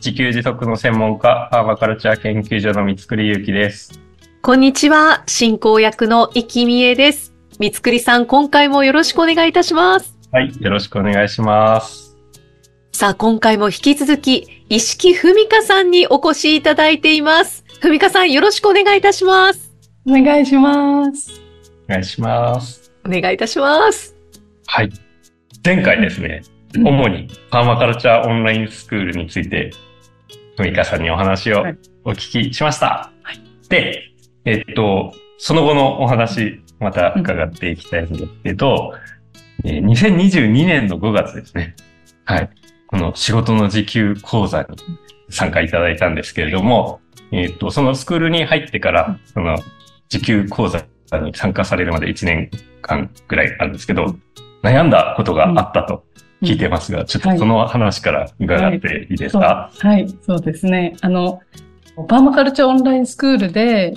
自給自足の専門家、パーマカルチャー研究所の三つくりゆうきです。こんにちは。進行役の生きみえです。三つくりさん、今回もよろしくお願いいたします。はい。よろしくお願いします。さあ、今回も引き続き、石木文香さんにお越しいただいています。文香さん、よろしくお願いいたします。お願いします。お願いします。お願いいたします。はい。前回ですね、主にパーマカルチャーオンラインスクールについて、ふみかさんにお話をはいお聞きしました。で、えっと、その後のお話、また伺っていきたいんですけど、えー2022年の5月ですね。はい。この仕事の時給講座に参加いただいたんですけれども、えっと、そのスクールに入ってから、その時給講座に参加されるまで1年間ぐらいあるんですけど、悩んだことがあったと聞いてますが、ちょっとその話から伺っていいですそうか、はい、そうですね。あの、パーマカルチャーオンラインスクールで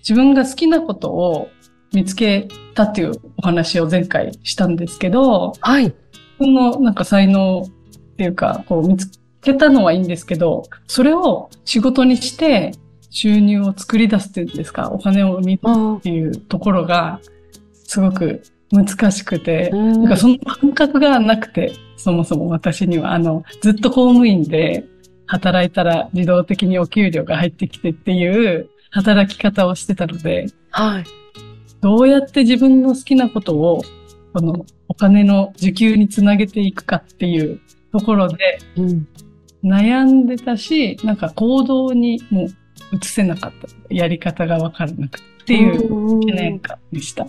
自分が好きなことを見つけたっていうお話を前回したんですけど、はい。そのなんか才能っていうか、こう見つけたのはいいんですけど、それを仕事にして収入を作り出すっていうんですか、お金を生み出すっていうところがすごく難しくて、うんなんかその感覚がなくて、そもそも私には、あの、ずっと公務員で働いたら自動的にお給料が入ってきてっていう働き方をしてたので、はい。どうやって自分の好きなことを、このお金の受給につなげていくかっていうところでうん。悩んでたし、なんか行動にも移せなかった。やり方がわからなくてっていう1年間でした。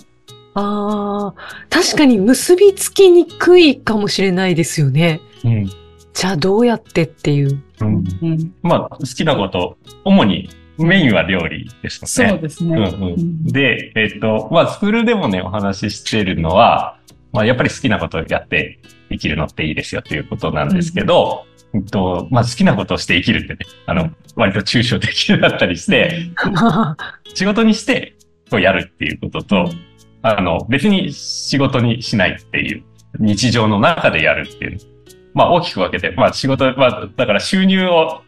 ああ、確かに結びつきにくいかもしれないですよね。うん。じゃあどうやってっていう。うん。うん、まあ、好きなこと、主にメインは料理ですね。そうですね。うんうん、で、えっと、まあ、スクールでもね、お話ししてるのは、まあ、やっぱり好きなことをやって生きるのっていいですよっていうことなんですけど、えっと、まあ、好きなことをして生きるってね、あの、割と抽象的だったりして、仕事にして、こうやるっていうことと、あの、別に仕事にしないっていう、日常の中でやるっていう。まあ大きく分けて、まあ仕事、まあだから収入を、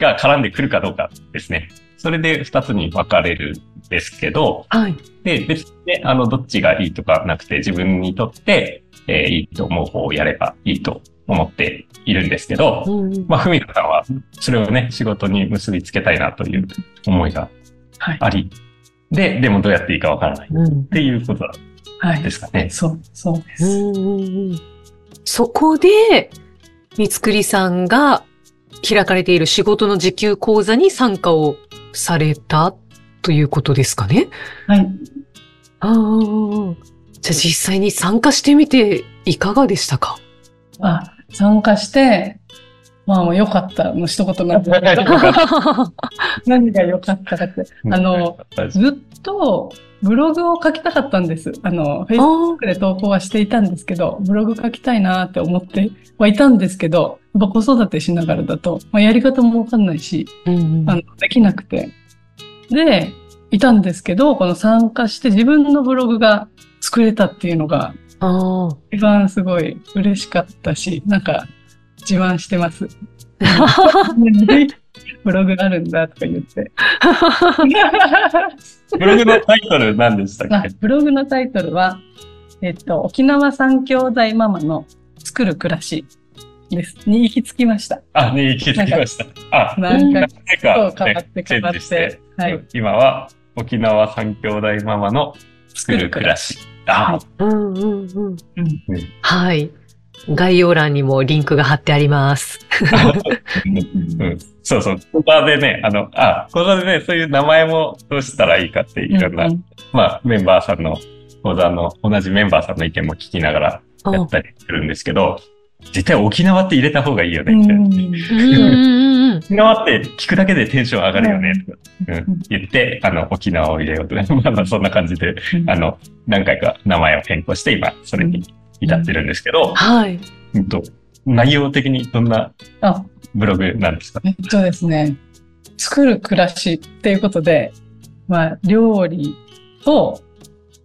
が絡んでくるかどうかですね。それで二つに分かれるんですけど、はい。で、別にね、あの、どっちがいいとかなくて、自分にとって、えーいいと思う方をやればいいと思っているんですけど、うんまあ、ふみかさんは、それをね、仕事に結びつけたいなという思いがはい。で、でもどうやっていいかわからないっうんていうことはいで。すかね。そう、そうです。そこで、三つくりさんが開かれている仕事の時給講座に参加をされたということですかね？はい。ああ。じゃあ実際に参加してみていかがでしたか？あ、参加して、まあもう良かったの一言なんですけど、何が良かったかって、あの、ずっとブログを書きたかったんです。あの、Facebook で投稿はしていたんですけど、ブログ書きたいなって思ってはいたんですけど、やっぱ子育てしながらだと、まあ、やり方もわかんないし、うんあの、できなくて。で、いたんですけど、この参加して自分のブログが作れたっていうのが、あ一番すごい嬉しかったし、なんか自慢してます。ブログあるんだとか言って。ブログのタイトル何でしたっあけブログのタイトルは、えっと、沖縄三兄弟ママの作る暮らしです。に行き着きました。あ、ね、行き着きました。あ、なんか、そうか、変わって変わってて、はい今は沖縄三兄弟ママの作る暮らし。あ、あ。うんうんうん。うんはい。概要欄にもリンクが貼ってあります。うん、そうそう。ここでね、あの、あ、ここでね、そういう名前もどうしたらいいかっていろんな、うんまあ、メンバーさんの、講座の同じメンバーさんの意見も聞きながらやったりするんですけど、絶対沖縄って入れた方がいいよね、うって。ん。うん。沖縄って聞くだけでテンション上がるよね、とか、うん言って、あの、沖縄を入れようとか、まあまあそんな感じで、あの、何回か名前を変更して、今、それに至ってるんですけど、はい。うんと、内容的にどんなあ、ブログなんですか？えっとですね、作る暮らしっていうことで、まあ、料理と、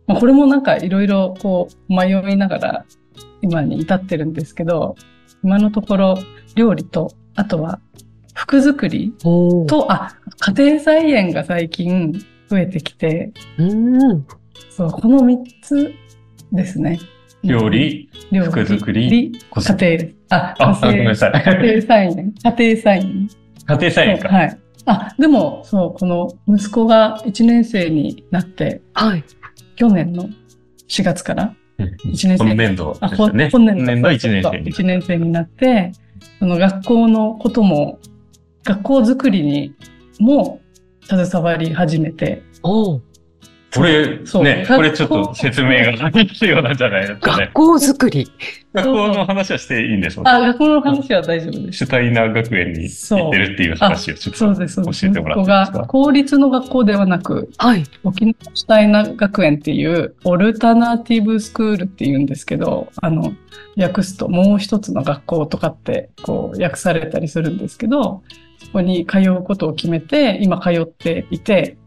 まあ、これもなんかいろいろこう迷いながら今に至ってるんですけど、今のところ料理と、あとは服作り。と、あ、家庭菜園が最近増えてきて、うん。そう、この3つですね。料理、料服作り、子家。庭です。あ、あ、あごめん家なさい。庭家庭菜園。家庭菜園。家庭菜園か。はい。あ、でも、そう、この息子が1年生になって、はい。去年の4月から、一年生今年度あ、ですよね。今年年度1年生に。1年生になって、その学校のことも、学校づくりにも携わり始めて、おー。これ、そうね、これちょっと説明が必要なんじゃないですかね学。校作り。学校の話はしていいんですか？あ、学校の話は大丈夫です。シュタイナー学園に行ってるっていう話をちょっと。教えてもらっていいですか？公立の学校ではなく、はい。沖縄シュタイナー学園っていう、オルタナティブスクールって言うんですけど、あの、訳すともう一つの学校とかって、こう、訳されたりするんですけど、そこに通うことを決めて、今通っていて、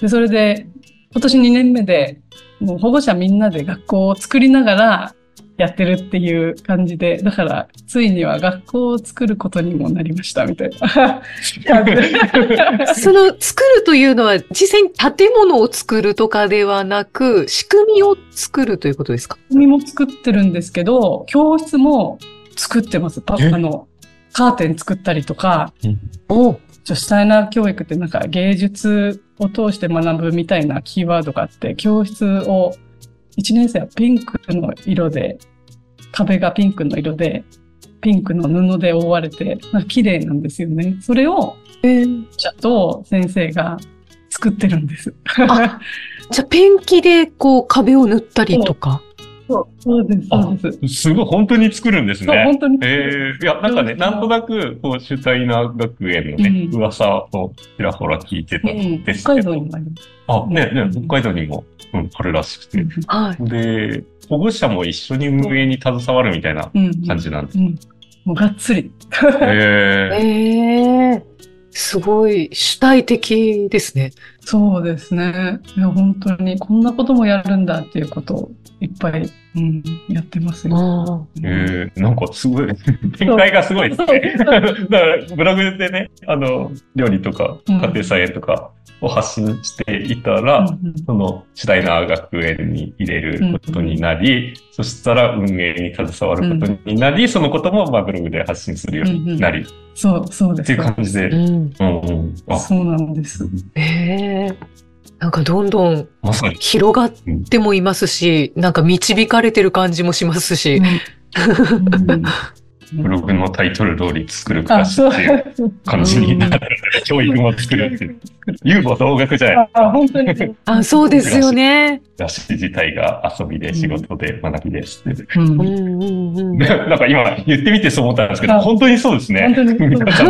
で、それで、今年2年目で、もう保護者みんなで学校を作りながらやってるっていう感じで、だから、ついには学校を作ることにもなりました、みたいな。その作るというのは実際に建物を作るとかではなく、仕組みを作るということですか？組も作ってるんですけど、教室も作ってます。あの、カーテン作ったりとか、お！ーちょシュタイナー教育ってなんか芸術を通して学ぶみたいなキーワードがあって、教室を1年生はピンクの色で、壁がピンクの色で、ピンクの布で覆われて、なんか綺麗なんですよね。それを、えーちゃんと先生が作ってるんです。あじゃあペンキでこう壁を塗ったりとか？そうそうです、そうです。すごい、本当に作るんですそう、ね。本当に。ええいや、なんかね、なんとなく、こう、シュタイナー学園のね、うん噂をちらほら聞いてたうんんです北海けど。道にもあります。あ、ね、ね、うん北海道にも、うん、あるらしくて。はい。で、保護者も一緒に運営に携わるみたいなうん感じなんです。うん。もうがっつり。ええええすごい主体的ですね。そうですね。いや、本当にこんなこともやるんだっていうことをいっぱい、うん、やってますよ。あええなんかすごい、展開がすごいですね。だから、ブログでね、あの、料理とか、うん家庭菜園とかを発信していたら、うんうんその、シュタイナー学園に入れることになり、そしたら運営に携わることになり、そのこともまあブログで発信するようになり、っそう、そうです。ていう感じで、あ。うん。うんうん。あ、そうなんです。ええなんかどんどん。広がってもいますし、なんか導かれてる感じもしますし。うんブログのタイトル通り作る暮らあ、しそうっていう感じになる。教育も作るっていう。言うも同学じゃない。あ、本当に。あ、そうですよね。暮らし自体が遊びで仕事で学びですって。うんうんうんうん。なんか今言ってみてそう思ったんですけど、あ本当にそうですね。本当にそう皆さん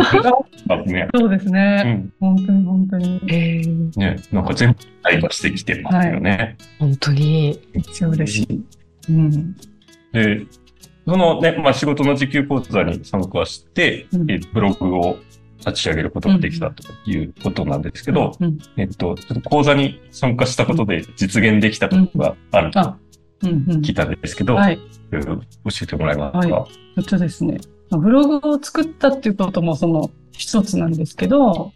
ますね。そうですうね。ん。本当に本当に。ええね、なんか全部対話してきてますよね。本当に。超嬉しい。うん。で、そのね、まあ仕事の時給講座に参加して、うん。えブログを立ち上げることができたということなんですけど、うん。えっと、ちょっと講座に参加したことで実現できたことがあると聞いたんですけど、はい。えー教えてもらえますか、はえっとですね、ブログを作ったっていうこともその一つなんですけど、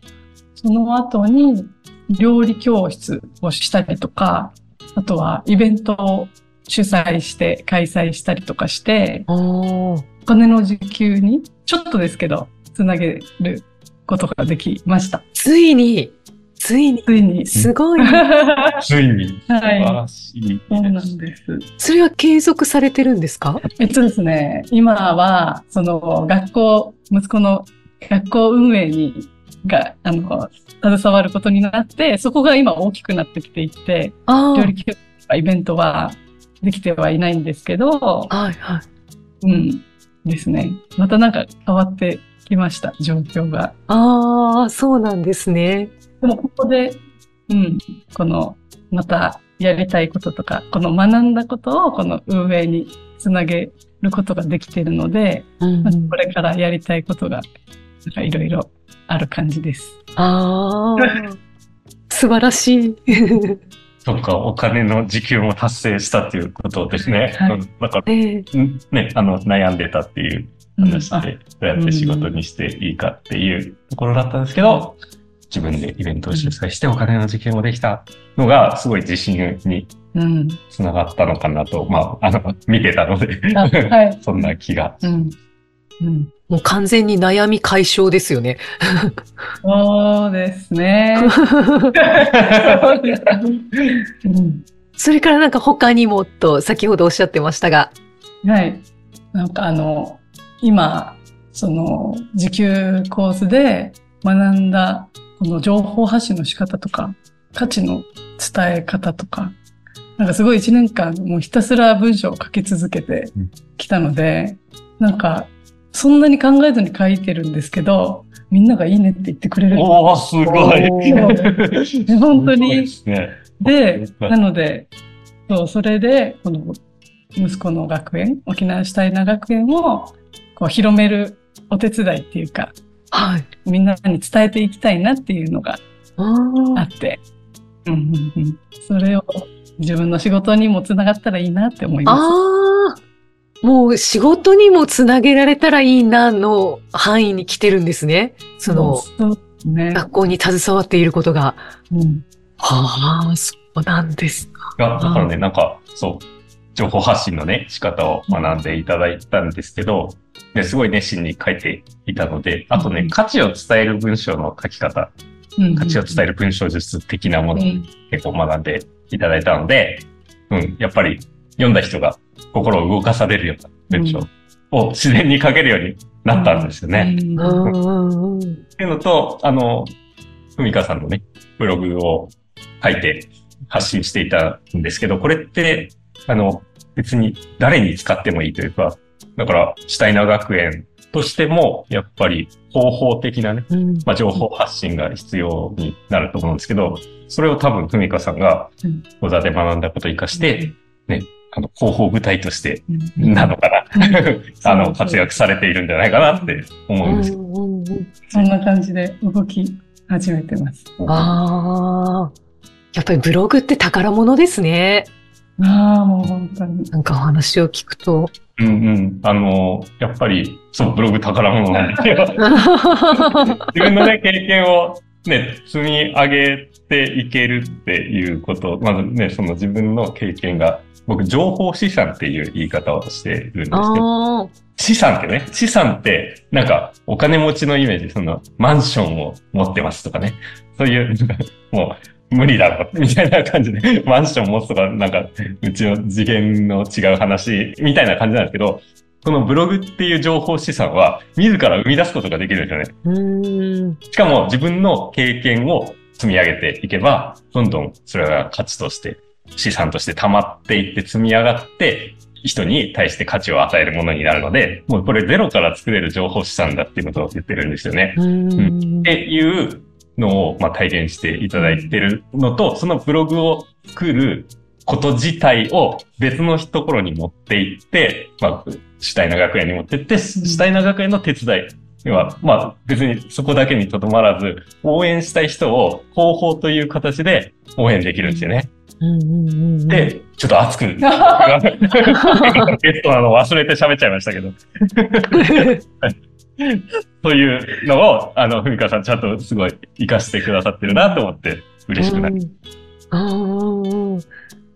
その後に料理教室をしたりとか、あとはイベントを主催して開催したりとかして。お金の時給にちょっとですけど、つなげることができました。ついに、ついに、ついに。すごい。ついに、素晴はい。らしい。そうなんです。それは継続されてるんですか？えっとですね、今は、その、学校、息子の学校運営に、が、あの、携わることになって、そこが今大きくなってきていて、あ料理教室とかイベントはできてはいないんですけど、あ。はいはい。うん。ですね。またなんか変わってきました、状況が。ああ、そうなんですね。でもここで、うん、この、またやりたいこととか、この学んだことをこの運営につなげることができているので、うんまあこれからやりたいことが、なんかいろいろある感じです。ああ、素晴らしい。そっか、お金の時給も達成したっていうことですね。はいから、ええんね、あの、悩んでたっていううん話で、どうやって仕事にしていいかっていうところだったんですけど、自分でイベントを主催してお金の時給もできたのが、すごい自信にうん。つながったのかなと、まあ、あの、見てたので、あはい。そんな気が。うん。うん。もう完全に悩み解消ですよね。そうですね。う んそれからなんか他にもと先ほどおっしゃってましたが。はい。なんかあの、今、その、時給コースで学んだ、この情報発信の仕方とか、価値の伝え方とか、なんかすごい一年間もうひたすら文章を書き続けてきたので、なんか、そんなに考えずに書いてるんですけど、みんながいいねって言ってくれる。おー、すごい。で本当にでなので、そう、それで、この息子の学園、沖縄シュタイナー学園をこう広めるお手伝いっていうか、はい。みんなに伝えていきたいなっていうのがああって、うんうんうん、それを自分の仕事にもつながったらいいなって思いあます。あ、もう仕事にもつなげられたらいいなの範囲に来てるんですね。そのね。学校に携わっていることが。うんはあ、そうなんです。が、だからね、なんか、そう、情報発信のね、仕方を学んでいただいたんですけど、ですごい熱心に書いていたので、あとねうん、価値を伝える文章の書き方、うん価値を伝える文章術的なものをうん結構学んでいただいたので、うん、やっぱり読んだ人が心を動かされるような文章を自然に書けるようになったんですよね。っていうのと、あの、ふみかさん。のね、ブログを書いて発信していたん。ですけど、これって、あの、別に誰に使ってもいいというか、だから、シュタイナー学園としても、やっぱり方法的なね、うん。まあ、情報発信が必要になると思うん。ですけど、それを多分、ふみかさん。がうん。講座で学ん。だことを活かして、ね、あの、広報部隊として、うんなのかな、あの、活躍されているんじゃないかなって思うんですけど。うんうんうんそんな感じで動き始めてます。ああ、やっぱりブログって宝物ですね。ああ、もう本当に。なんかお話を聞くと。うんうん。あの、やっぱり、そう、ブログ宝物なんですよ。自分のね、経験をね、積み上げていけるっていうこと、まずね、その自分の経験が、僕、情報資産っていう言い方をしてるんですけど、資産ってね、資産って、なんか、お金持ちのイメージ、その、マンションを持ってますとかね、そういう、もう、無理だろ、みたいな感じで、マンション持つとか、なんか、うちの次元の違う話、みたいな感じなんですけど、このブログっていう情報資産は、自ら生み出すことができるんですよね。しかも、自分の経験を積み上げていけば、どんどんそれが価値として、資産として溜まっていって積み上がって、人に対して価値を与えるものになるので、もうこれゼロから作れる情報資産だっていうことを言ってるんですよね。うーんっていうのを、まあ、体現していただいてるのと、そのブログを作ること自体を別のところに持っていって、まあ、シュタイナー学園に持ってって、シュタイナー学園の手伝い。要は、まあ、別にそこだけにとどまらず、応援したい人を広報という形で応援できるんですよね。うんうんうんうん、で、ちょっと熱く、ゲストなの忘れて喋っちゃいましたけど。そういうのを、あの、ふみかさんちゃんとすごい活かしてくださってるなと思って嬉しくなる。うん。あ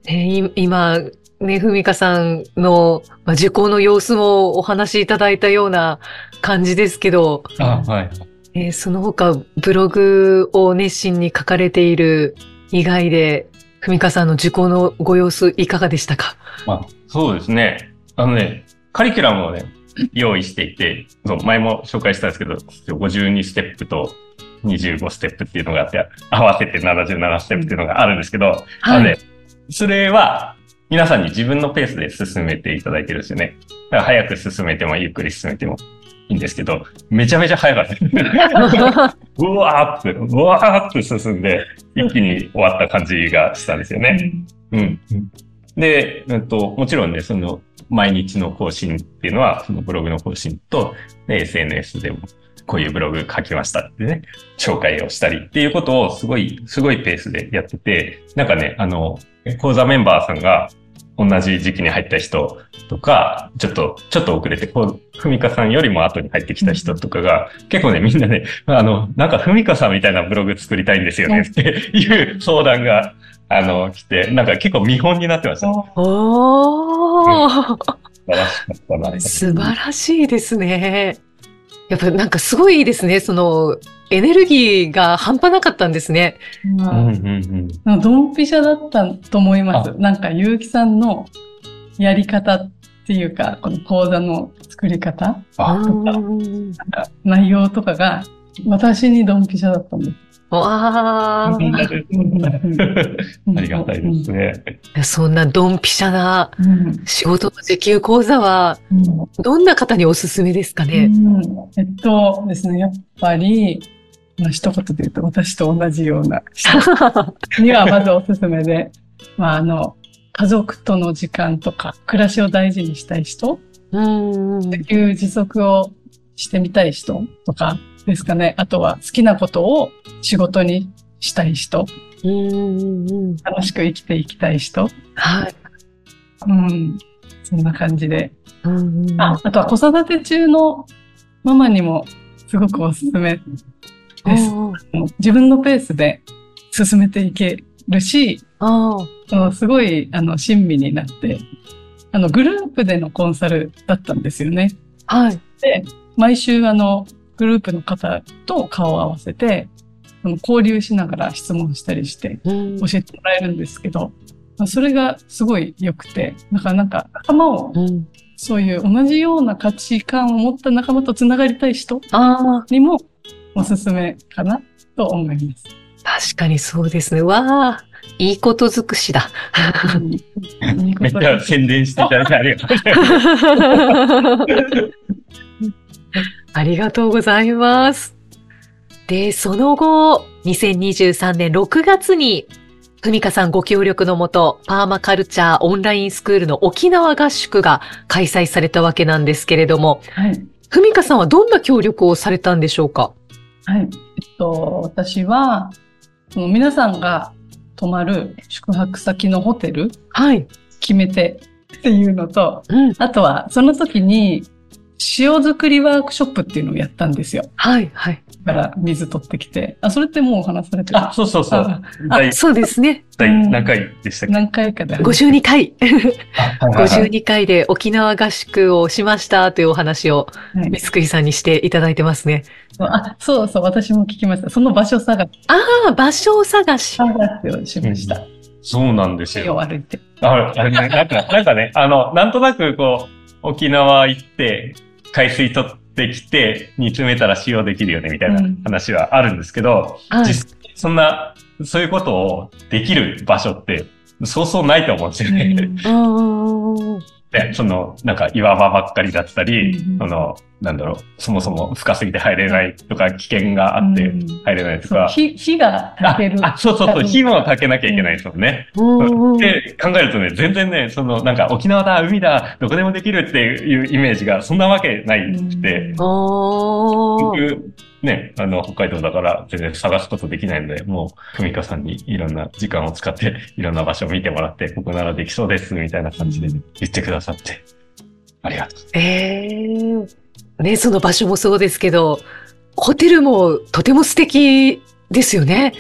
あ、ね、い今、ね、ふみかさんの、まあ、受講の様子もお話しいただいたような感じですけど、あはい。えーその他、ブログを熱心に書かれている以外で、ふみかさんの受講のご様子いかがでしたか？まあ、そうですね。あのね、カリキュラムをね、用意していて、そう前も紹介したんですけど、52ステップと25ステップっていうのがあって、合わせて77ステップっていうのがあるんですけど、あのね、それは、皆さんに自分のペースで進めていただいてるんですよね。だから早く進めてもゆっくり進めてもいいんですけど、めちゃめちゃ早かった。うわーって、うわーって進んで、一気に終わった感じがしたんですよね。うん。で、うんと、もちろんね、その、毎日の更新っていうのは、そのブログの更新と、で SNS でも、こういうブログ書きましたってね、紹介をしたりっていうことをすごい、すごいペースでやってて、なんかね、あの、講座メンバーさんが同じ時期に入った人とか、ちょっと、ちょっと遅れて、こう、ふみかさんよりも後に入ってきた人とかが、結構ね、みんなね、あの、なんかふみかさんみたいなブログ作りたいんですよねっていう相談が、あの、来て、なんか結構見本になってました。素おー晴らしかったな。素晴らしいですね。やっぱなんかすごいいいですね。その、エネルギーが半端なかったんですね。まあうんうんうん。ドンピシャだったと思います。なんか、ゆうきさんのやり方っていうか、この講座の作り方、あ、うんなんか内容とかが、私にドンピシャだったんです。わみんなでうんありがたいですね。ーそんなドンピシャなうん仕事の時給講座は、うんどんな方におすすめですかね？うんえっとですね、やっぱり、まあ、一言で言うと、私と同じような人にはまずおすすめで、まあ、あの、家族との時間とか、暮らしを大事にしたい人、うん自給自足をしてみたい人とかですかね。あとは好きなことを仕事にしたい人、うん楽しく生きていきたい人、はい。うん、そんな感じで。うんああとは子育て中のママにもすごくおすすめです。自分のペースで進めていけるし、あすごい、あの、親身になって、あの、グループでのコンサルだったんですよね。はい。毎週、あの、グループの方と顔を合わせて、その交流しながら質問したりしてうん教えてもらえるんですけど、まあそれがすごい良くて、だからなんか仲間を、うんそういう同じような価値観を持った仲間とつながりたい人あにもおすすめかなと思います。あ、確かにそうですね。わあ、いいこと尽くしだ。めっちゃ宣伝していただいてありがとうございます。ありがとうございます。で、その後、2023年6月に、ふみかさんご協力のもと、パーマカルチャーオンラインスクールの沖縄合宿が開催されたわけなんですけれども、はい。ふみかさんはどんな協力をされたんでしょうか？はい。えっと、私は、その皆さんが泊まる宿泊先のホテルはい。決めてっていうのと、うん。あとはその時に塩作りワークショップっていうのをやったんですよ。はい。はい。だから水取ってきて。あ、それってもうお話しされてる？あ、そうそうそう。あそうですね。第何回でしたっけ？何回かで。52回。あはいはいはい52回で沖縄合宿をしましたというお話を、はい三つくりさんにしていただいてますね。あ、そうそう、私も聞きました。その場所探しああ、場所探し。探しをしました。そうなんですよ。歩いて。ああれねなんか、なんかね、あの、なんとなくこう、沖縄行って、海水取ってきて、煮詰めたら使用できるよね、みたいなうん話はあるんですけど、はい。実際そんな、そういうことをできる場所って、そうそうないと思うんですよね。うんで、その、なんか岩場ばっかりだったり、うんその、なんだろう、そもそも深すぎて入れないとか、危険があってうん入れないとか。火火があ炊ける。あ、そうそうそう、火も炊けなきゃいけないですもんね。うん。で、考えるとね、全然ね、その、なんか沖縄だ、海だ、どこでもできるっていうイメージが、そんなわけないくて、ね、あの、北海道だから全然探すことできないので、もう、ふみかさんにいろんな時間を使って、いろんな場所を見てもらって、ここならできそうです、みたいな感じで言ってくださって、ありがとう。ええね、その場所もそうですけど、ホテルもとても素敵ですよね。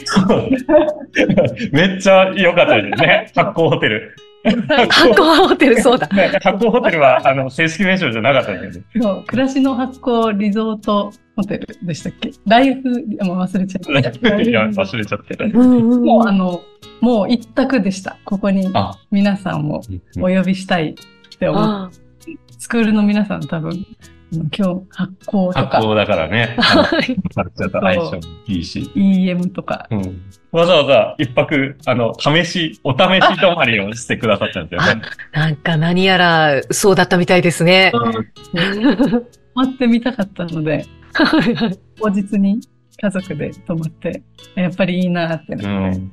めっちゃ良かったですね。発酵ホテル。観光ホテル、そうだ。ね発酵ホテルは、あの、正式名称じゃなかったんですよね。そう、暮らしの発酵リゾートホテルでしたっけ？ライフ、もう忘れちゃった。いや、忘れちゃって。もうあの、もう一択でした。ここにあ、皆さんをお呼びしたいって思って、あスクールの皆さん多分、今日発酵と発か、酵だからね。はい。カルチャーと相性もいいし。EM とか、うん。わざわざ一泊、あの、試し、お試し泊まりをしてくださったんですよね。なんか何やらそうだったみたいですね。待ってみたかったので、はいはい当日に家族で泊まって、やっぱりいいなってうなって、ん。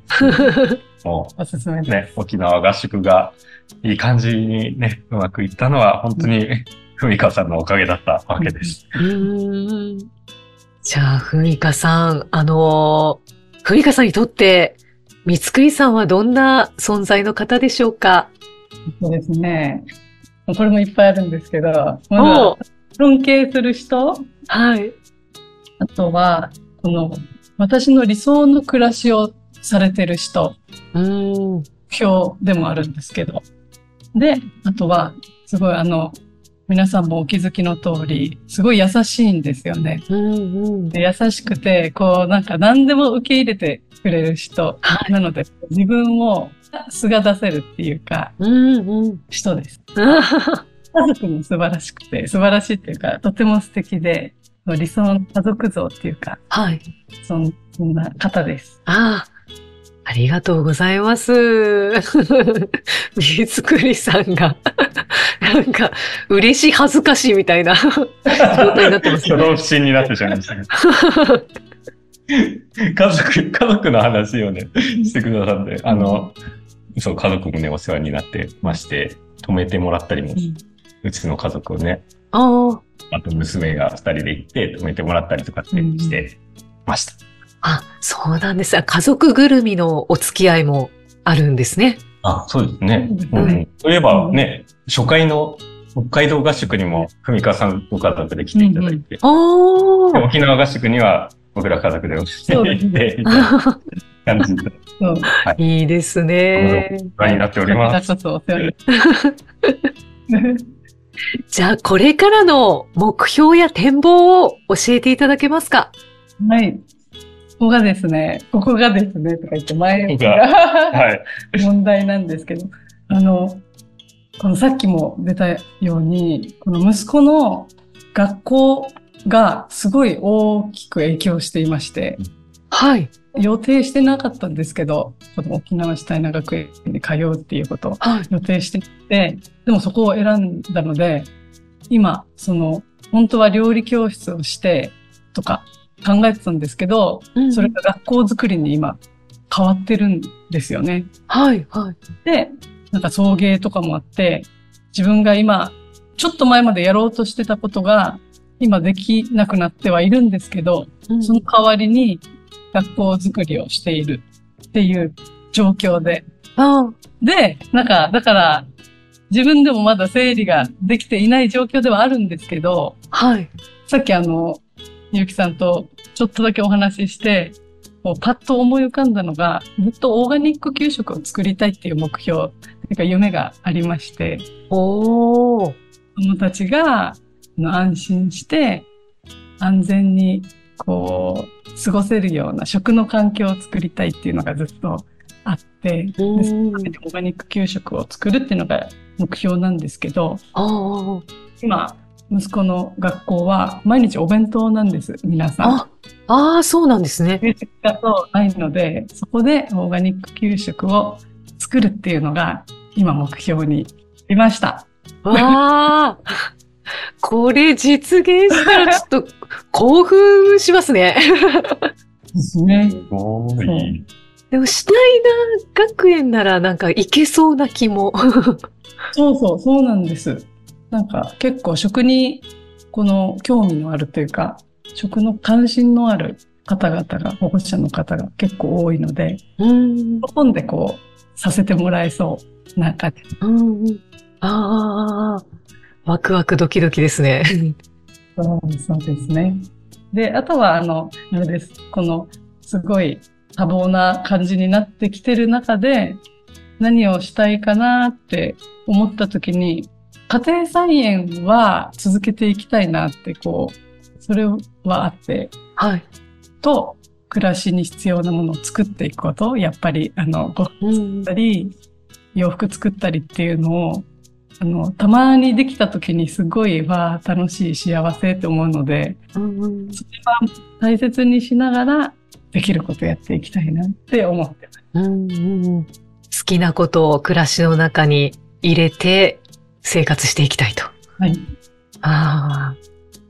もおすすめです。うね、沖縄合宿がいい感じにね、うまくいったのは、本当に、ふみかさんのおかげだったわけです。うーんじゃあ、ふみかさん、あのー、ふみかさんにとって、三つくりさんはどんな存在の方でしょうか？そうですね。これもいっぱいあるんですけど、おまうず尊敬する人、はい。あとは、この、私の理想の暮らしをされてる人。目標でもあるんですけど。で、あとは、すごいあの、皆さんもお気づきの通り、すごい優しいんですよね。うんうん。で優しくて、こう、なんか何でも受け入れてくれる人。なので、自分を素が出せるっていうか、うんうん。人です。家族も素晴らしくて、素晴らしいっていうか、とても素敵で、理想の家族像っていうか、はい。そんな方です。ああ、ありがとうございます。みつくりさんが、なんか、嬉しい恥ずかしいみたいな状態になってますね。挙動不審になってしまいましたけど。家族、家族の話をね、してくださって、あの、そう、家族もね、お世話になってまして、泊めてもらったりも、うちの家族をね、ああ、あと娘が二人で行って泊めてもらったりとかってしてました。あ、そうなんです。あ家族ぐるみのお付き合いもあるんですね。あ、そうですね。ううんん。そういえばね、初回の北海道合宿にも、ふみかさんご家族で来ていただいて、おー。沖縄合宿には僕ら家族でそうです行って、みたいな感じで、そう。いいですね。ご覧になっております。じゃあ、これからの目標や展望を教えていただけますか？はい。ここがですね、ここがですね、とか言って前がはい。問題なんですけど、あの、このさっきも出たように、この息子の学校がすごい大きく影響していまして、はい。予定してなかったんですけど、この沖縄市大学学園に通うっていうことをはい。予定していて、でもそこを選んだので、今、その、本当は料理教室をしてとか考えてたんですけど、うんそれが学校作りに今変わってるんですよね。はい。はい。で、なんか送迎とかもあって、自分が今、ちょっと前までやろうとしてたことが、今できなくなってはいるんですけど、うんその代わりに学校作りをしているっていう状況で。あで、なんか、だから、自分でもまだ整理ができていない状況ではあるんですけど、はい。さっきあの、ゆうきさんとちょっとだけお話しして、こうパッと思い浮かんだのが、ずっとオーガニック給食を作りたいっていう目標、てか夢がありまして、おー。子供たちがあの安心して安全にこう過ごせるような食の環境を作りたいっていうのがずっとあって、でオーガニック給食を作るっていうのが目標なんですけど。今、息子の学校は毎日お弁当なんです、皆さん。あ、ああ、そうなんですね。給食がそうないので、そこでオーガニック給食を作るっていうのが今目標にいました。わあ。これ実現したらちょっと興奮しますね。ですね。すごい。でも、シュタイナー学園ならなんかいけそうな気も。そうそう、そうなんです。なんか結構食にこの興味のあるというか、食の関心のある方々が、保護者の方が結構多いので、うん。喜んでこう、させてもらえそうな感じ。うん。ああ。ワクワクドキドキですね。そうそうですね。で、あとは、あの、あれです。この、すごい多忙な感じになってきてる中で、何をしたいかなって思った時に、家庭菜園は続けていきたいなって、こう、それはあって、はい。と、暮らしに必要なものを作っていくこと、やっぱり、あの、ご飯うん作ったり、洋服作ったりっていうのを、あの、たまにできた時にすごい、わあ、楽しい、幸せって思うので、うんうんそれは大切にしながら、できることやっていきたいなって思ってます。うんうん好きなことを暮らしの中に入れて生活していきたいと。はい。ああ。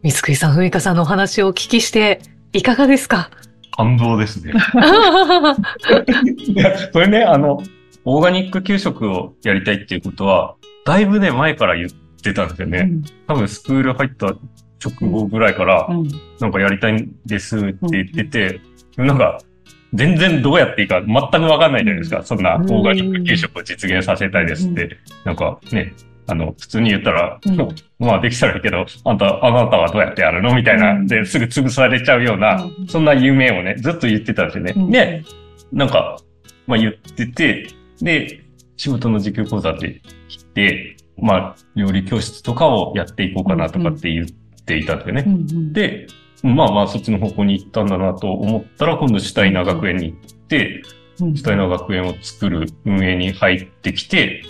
三つくりさん、ふみかさんのお話をお聞きして、いかがですか？感動ですね。いや、それね、あの、オーガニック給食をやりたいっていうことは、だいぶね、前から言ってたんですよね。多分スクール入った直後ぐらいから、うん。なんかやりたいんですって言ってて、なんか、全然どうやっていいか全くわかんないじゃないですか。そんなオーガニック給食を実現させたいですって。なんかね、あの、普通に言ったら、うんまあできたらいいけど、あんた、あなたはどうやってやるのみたいな、うんで、すぐ潰されちゃうような、うんそんな夢をね、ずっと言ってたんですよね。うんで、なんか、まあ言ってて、で、仕事の時給講座で来て、まあ、料理教室とかをやっていこうかなとかって言っていたんですよね。うんうん、で、まあまあそっちの方向に行ったんだなと思ったら、今度シュタイナー学園に行って、うんシュタイナー学園を作る運営に入ってきて、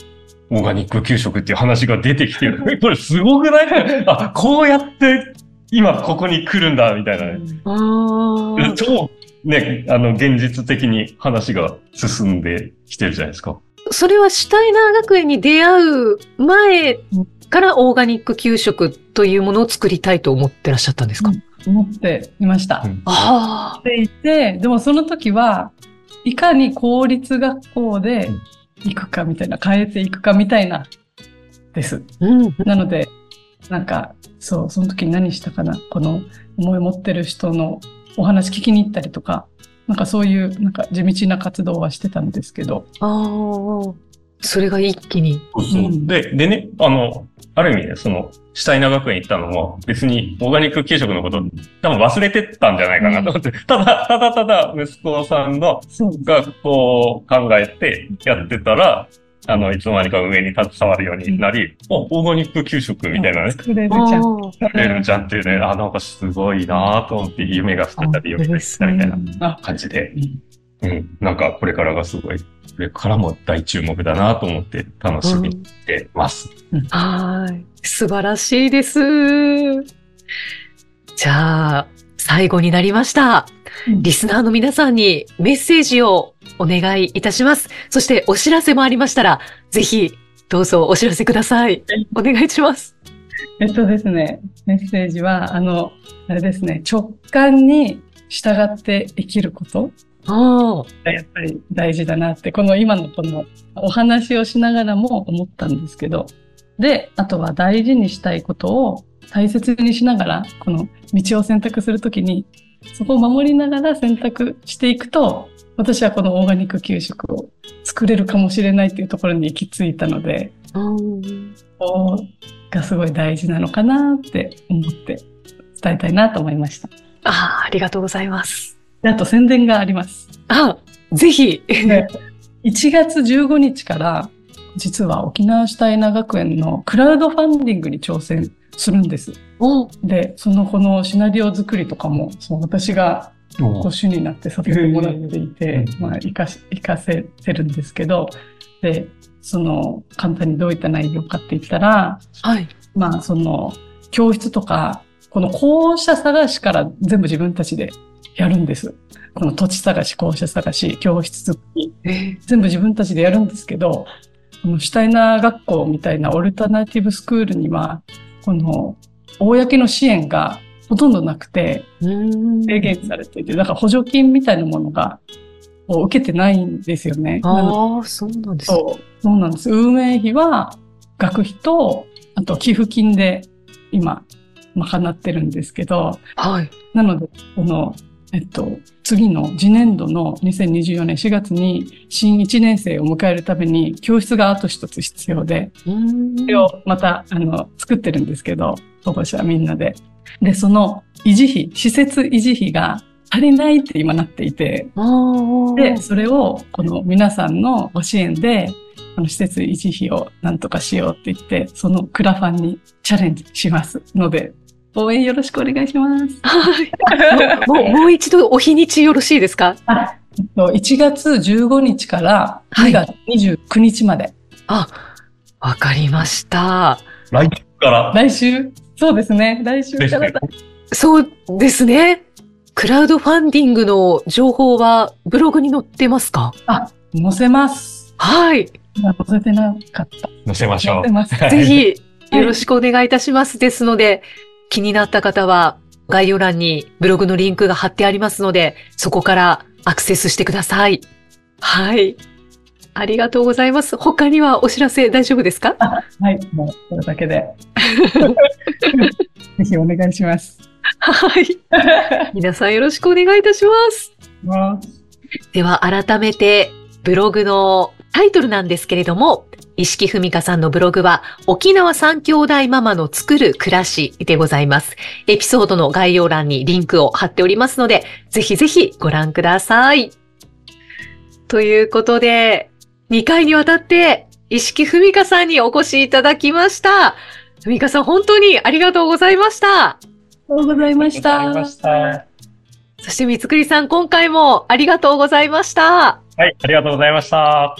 オーガニック給食っていう話が出てきて、これすごくない？あ、こうやって今ここに来るんだ、みたいなね。ああ。超、ね、あの、現実的に話が進んできてるじゃないですか。それはシュタイナー学園に出会う前からオーガニック給食というものを作りたいと思ってらっしゃったんですか、うん思っていました。うんあっていて、でもその時は、いかに公立学校で行くかみたいな、変えていくかみたいな、です。あ。うん。なので、なんか、そう、その時に何したかな、この思い持ってる人のお話聞きに行ったりとか、なんかそういう、なんか地道な活動はしてたんですけど、ああ。それが一気に。そうそう。うん。で、でね、あの、ある意味ね、その、シュタイナー学園行ったのも、別にオーガニック給食のこと、多分忘れてたんじゃないかなと思って、ただ、ただただ息子さんのそう学校を考えてやってたら、あの、いつの間にか運営に携わるようになり、お、オーガニック給食みたいなね、作れるじゃん。作れるじゃんっていうね、あ、なんかすごいなと思って、夢が再び夢が来たみたいなあ、感じで、うん、なんかこれからがすごい、これからも大注目だなと思って楽しみにしてます。はい。素晴らしいです。じゃあ、最後になりました。リスナーの皆さんにメッセージをお願いいたします。そしてお知らせもありましたら、ぜひどうぞお知らせください。お願いします。えっとですね、メッセージは、あの、あれですね、直感に従って生きることああ。がやっぱり大事だなって、この今のこのお話をしながらも思ったんですけど、で、あとは大事にしたいことを大切にしながら、この道を選択するときに、そこを守りながら選択していくと、私はこのオーガニック給食を作れるかもしれないっていうところに行き着いたので、うんここがすごい大事なのかなって思って伝えたいなと思いました。ああ、ありがとうございます。であと宣伝があります。あ、ぜひ。で1月15日から実は沖縄シュタイナー学園のクラウドファンディングに挑戦するんです。おで、そのこのシナリオ作りとかも、そう私がご主になってさせてもらっていて、うんまあ、活かし、活かせてるんですけど、で、その、簡単にどういった内容かって言ったら、はい。まあ、その、教室とか、この校舎探しから全部自分たちでやるんです。この土地探し、校舎探し、教室作り、え全部自分たちでやるんですけど、このシュタイナー学校みたいなオルタナティブスクールには、この、公の支援がほとんどなくて、うん制限されていて、だから補助金みたいなものが、を受けてないんですよね。ああ、そうなんですね。そう、そうなんです。運営費は学費と、あと寄付金で今、賄ってるんですけど、はい。なので、この、えっと、次の次年度の2024年4月に新1年生を迎えるために教室があと一つ必要で、うんそれをまた、あの、作ってるんですけど、保護者みんなで。で、その維持費、施設維持費が足りないって今なっていて。で、それを、この皆さんのご支援で、あの施設維持費をなんとかしようって言って、そのクラファンにチャレンジしますので、応援よろしくお願いします。はい。もう、もう一度お日にちよろしいですか？1月15日から2はい月29日まで。あ、わかりました。来週から。来週？そうですね。来週からだ。そうですね。クラウドファンディングの情報はブログに載ってますか？あ、載せます。はい。今載せてなかった。載せましょう載せ。ます。はいぜひよろしくお願いいたします。ですので、気になった方は概要欄にブログのリンクが貼ってありますので、そこからアクセスしてください。はい。ありがとうございます。他にはお知らせ大丈夫ですか？はい、もうそれだけで。ぜひお願いします。はい。皆さんよろしくお願いいたします。わでは改めてブログのタイトルなんですけれども、石木文香さんのブログは沖縄三兄弟ママの作る暮らしでございます。エピソードの概要欄にリンクを貼っておりますので、ぜひぜひご覧ください。ということで、2回にわたって石木文香さんにお越しいただきました。文香さん本当にありがとうございました。ありがとうございました。ありました。はそして三つくりさん今回もありがとうございました。い、ありがとうございました。